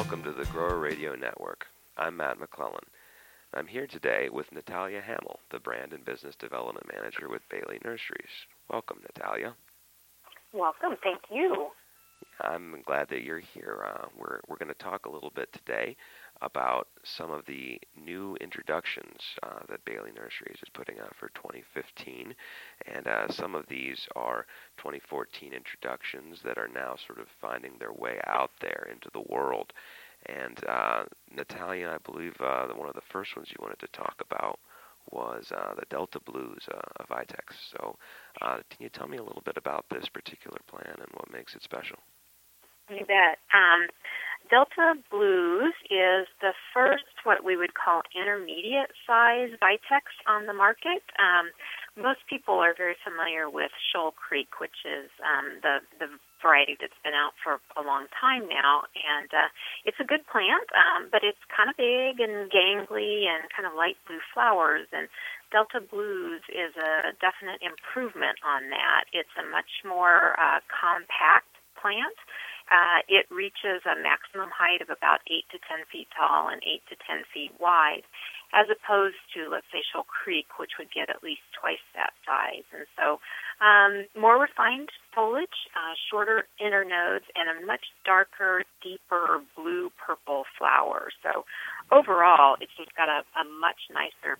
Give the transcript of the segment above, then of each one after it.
welcome to the Grower Radio Network. I'm Matt McClellan. I'm here today with Natalia Hamill, the Brand and Business Development Manager with Bailey Nurseries. Welcome, Natalia. Welcome. Thank you. I'm glad that you're here. Uh, we're we're going to talk a little bit today about some of the new introductions uh, that Bailey Nurseries is putting out for 2015, and uh, some of these are 2014 introductions that are now sort of finding their way out there into the world. And uh, Natalia, I believe uh, one of the first ones you wanted to talk about was uh, the Delta Blues uh, of Vitex. So, can you tell me a little bit about this particular plan and what makes it special? You bet. Um, Delta Blues is the first what we would call intermediate size Vitex on the market. Um, most people are very familiar with Shoal Creek, which is um, the the variety that's been out for a long time now, and uh, it's a good plant, um, but it's kind of big and gangly and kind of light blue flowers. And Delta Blues is a definite improvement on that. It's a much more uh, compact plant. Uh, it reaches a maximum height of about 8 to 10 feet tall and 8 to 10 feet wide, as opposed to, let's say, Shoal Creek, which would get at least twice that size. And so, um, more refined foliage, uh, shorter internodes, and a much darker, deeper blue purple flower. So, overall, it's just got a, a much nicer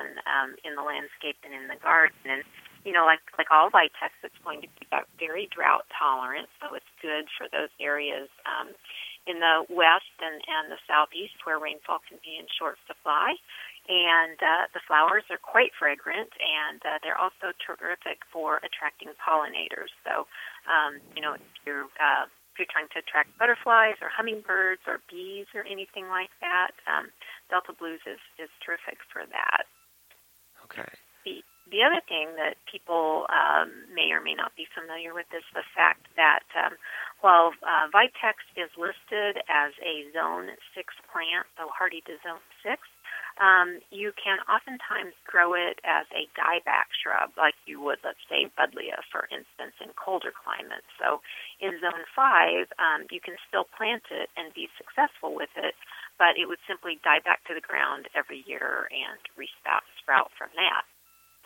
presentation um, in the landscape and in the garden. And you know, like like all vitex, it's going to be very drought tolerant, so it's good for those areas um, in the west and, and the southeast where rainfall can be in short supply. And uh, the flowers are quite fragrant, and uh, they're also terrific for attracting pollinators. So, um, you know, if you're uh, if you're trying to attract butterflies or hummingbirds or bees or anything like that, um, Delta Blues is, is terrific for that. Okay. The, the other thing that people um, may or may not be familiar with is the fact that um, while uh, Vitex is listed as a Zone 6 plant, so hardy to Zone 6, um, you can oftentimes grow it as a dieback shrub, like you would, let's say, Buddleia, for instance, in colder climates. So in Zone 5, um, you can still plant it and be successful with it, but it would simply die back to the ground every year and resprout sprout from that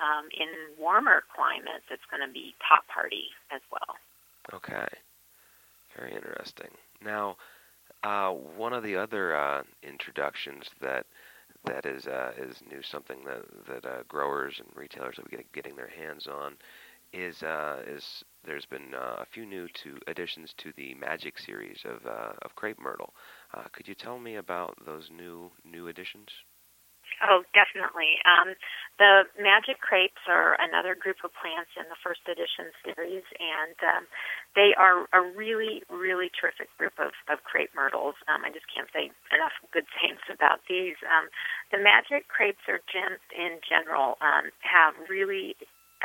um, in warmer climates, it's going to be top hardy as well. Okay, very interesting. Now, uh, one of the other uh, introductions that that is uh, is new, something that that uh, growers and retailers are getting, their hands on, is uh, is there's been uh, a few new to additions to the Magic series of of crepe myrtle. Could you tell me about those new new additions? Oh, definitely. Um, the Magic Crepes are another group of plants in the first edition series, and um, they are a really, really terrific group of, of crepe myrtles. Um, I just can't say enough good things about these. Um, the Magic Crepes or gens in general um, have really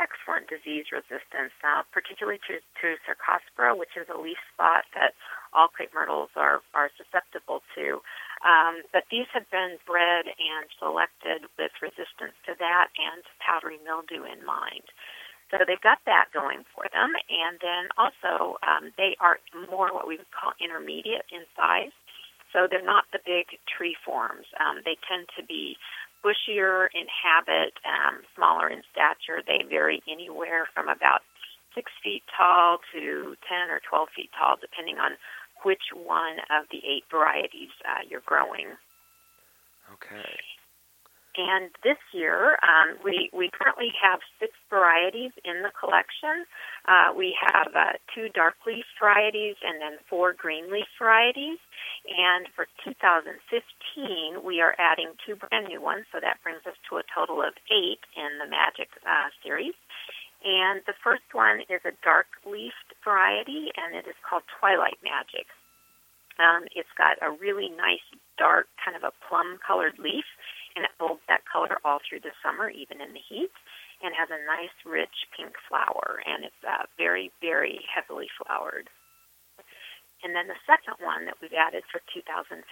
excellent disease resistance, uh, particularly to, to Cercospora, which is a leaf spot that all crepe myrtles are, are susceptible to. Um, but these have been bred and selected with resistance to that and powdery mildew in mind. So they've got that going for them. And then also, um, they are more what we would call intermediate in size. So they're not the big tree forms. Um, they tend to be bushier in habit, um, smaller in stature. They vary anywhere from about six feet tall to 10 or 12 feet tall, depending on which one of the eight varieties uh, you're growing. Okay. And this year, um, we, we currently have six varieties in the collection. Uh, we have uh, two dark leaf varieties and then four green leaf varieties. And for 2015, we are adding two brand new ones, so that brings us to a total of eight in the Magic uh, series. And the first one is a dark leafed variety, and it is called Twilight Magic. Um, it's got a really nice, dark, kind of a plum colored leaf, and it holds that color all through the summer, even in the heat, and has a nice, rich pink flower, and it's uh, very, very heavily flowered. And then the second one that we've added for 2015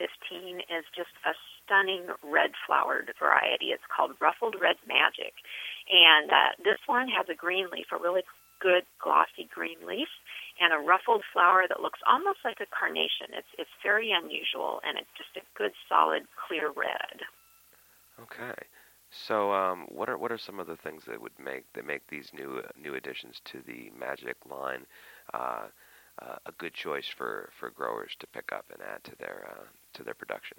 is just a stunning red flowered variety. It's called Ruffled Red Magic. And uh, this one has a green leaf, a really good glossy green leaf and a ruffled flower that looks almost like a carnation. It's it's very unusual and it's just a good solid clear red. Okay. So, um, what are what are some of the things that would make that make these new uh, new additions to the Magic line uh, uh, a good choice for, for growers to pick up and add to their uh, to their production?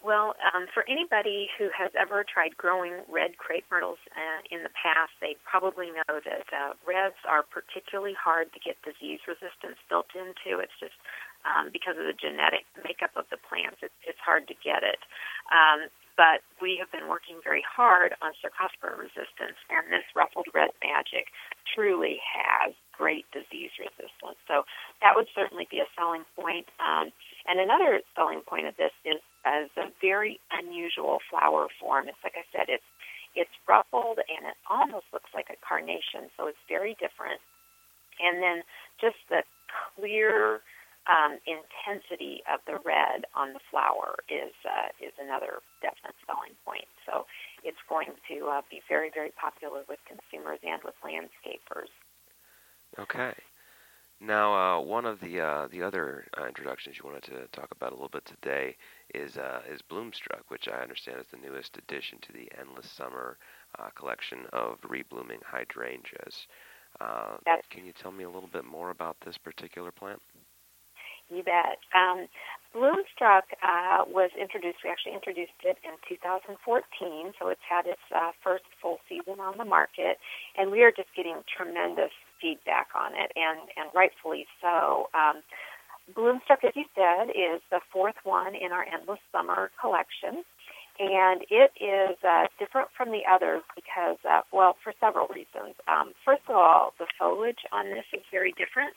Well, um, for anybody who has ever tried growing red crepe myrtles uh, in the past, they probably know that uh, reds are particularly hard to get disease resistance built into. It's just um, because of the genetic makeup of the plants, it's, it's hard to get it. Um, but we have been working very hard on Cercospora resistance, and this ruffled red magic truly has great disease resistance. So that would certainly be a selling point. Um, and another selling point of this is as a very unusual flower form. It's like I said, it's it's ruffled and it almost looks like a carnation, so it's very different. And then just the clear um, intensity of the red on the flower is uh, is another definite selling point. So it's going to uh, be very very popular with consumers and with landscapers. Okay. Now, uh, one of the uh, the other uh, introductions you wanted to talk about a little bit today is uh, is Bloomstruck, which I understand is the newest addition to the Endless Summer uh, collection of reblooming hydrangeas. Uh, can you tell me a little bit more about this particular plant? You bet. Um, Bloomstruck uh, was introduced, we actually introduced it in 2014, so it's had its uh, first full season on the market, and we are just getting tremendous feedback on it, and, and rightfully so. Um, Bloomstruck, as you said, is the fourth one in our Endless Summer collection. And it is uh, different from the others because, uh, well, for several reasons. Um, first of all, the foliage on this is very different.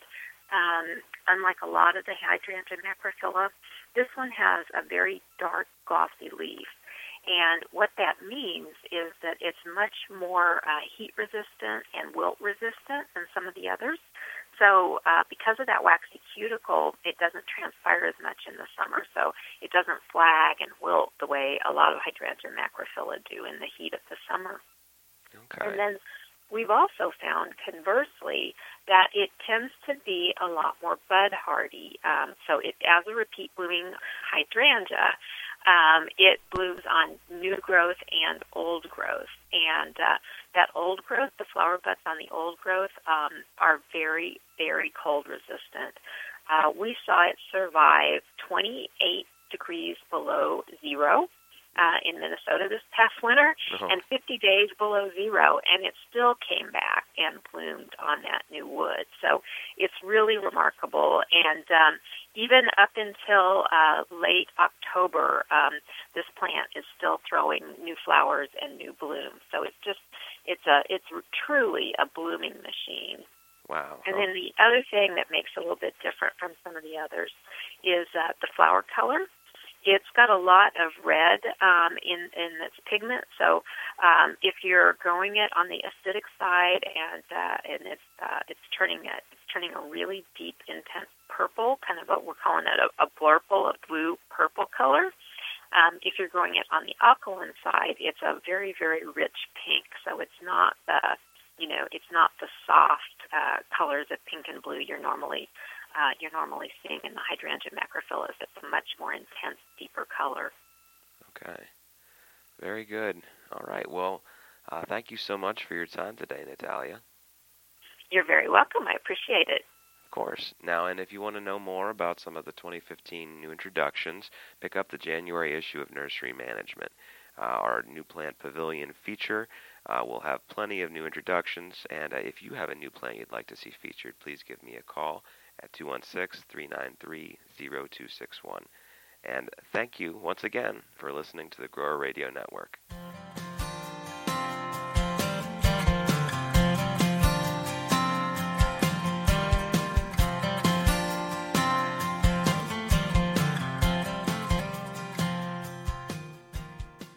Um, unlike a lot of the hydrangea macrophylla, this one has a very dark, glossy leaf. And what that means is that it's much more uh, heat resistant and wilt resistant than some of the others. So uh, because of that waxy cuticle, it doesn't transpire as much in the summer. So it doesn't flag and wilt the way a lot of hydrangea macrophylla do in the heat of the summer. Okay. And then we've also found, conversely, that it tends to be a lot more bud hardy. Um, so it, as a repeat blooming hydrangea, um, it blooms on new growth and old growth. And uh, that old growth, the flower buds on the old growth, um, are very, very cold resistant. Uh, we saw it survive 28 degrees below zero uh, in Minnesota this past winter, uh-huh. and 50 days below zero, and it still came back and bloomed on that new wood. So it's really remarkable. And um, even up until uh, late October, um, this plant is still throwing new flowers and new blooms. So it's just it's a it's truly a blooming machine. Wow. And then the other thing that makes it a little bit different from some of the others is uh, the flower color. It's got a lot of red um, in in its pigment. So um, if you're growing it on the acidic side and uh, and it's uh, it's turning it it's turning a really deep, intense purple, kind of what we're calling it a, a blurple, a blue purple color. Um, if you're growing it on the alkaline side, it's a very very rich pink. So it's not the you know it's not the soft uh, colors of pink and blue you're normally uh, you're normally seeing in the hydrangea macrophyllus. It's a much more intense, deeper color. Okay. Very good. All right. Well, uh, thank you so much for your time today, Natalia. You're very welcome. I appreciate it. Of course. Now, and if you want to know more about some of the 2015 new introductions, pick up the January issue of Nursery Management. Uh, our new plant pavilion feature uh, will have plenty of new introductions, and uh, if you have a new plant you'd like to see featured, please give me a call at 216 393 0261. And thank you once again for listening to the Grower Radio Network.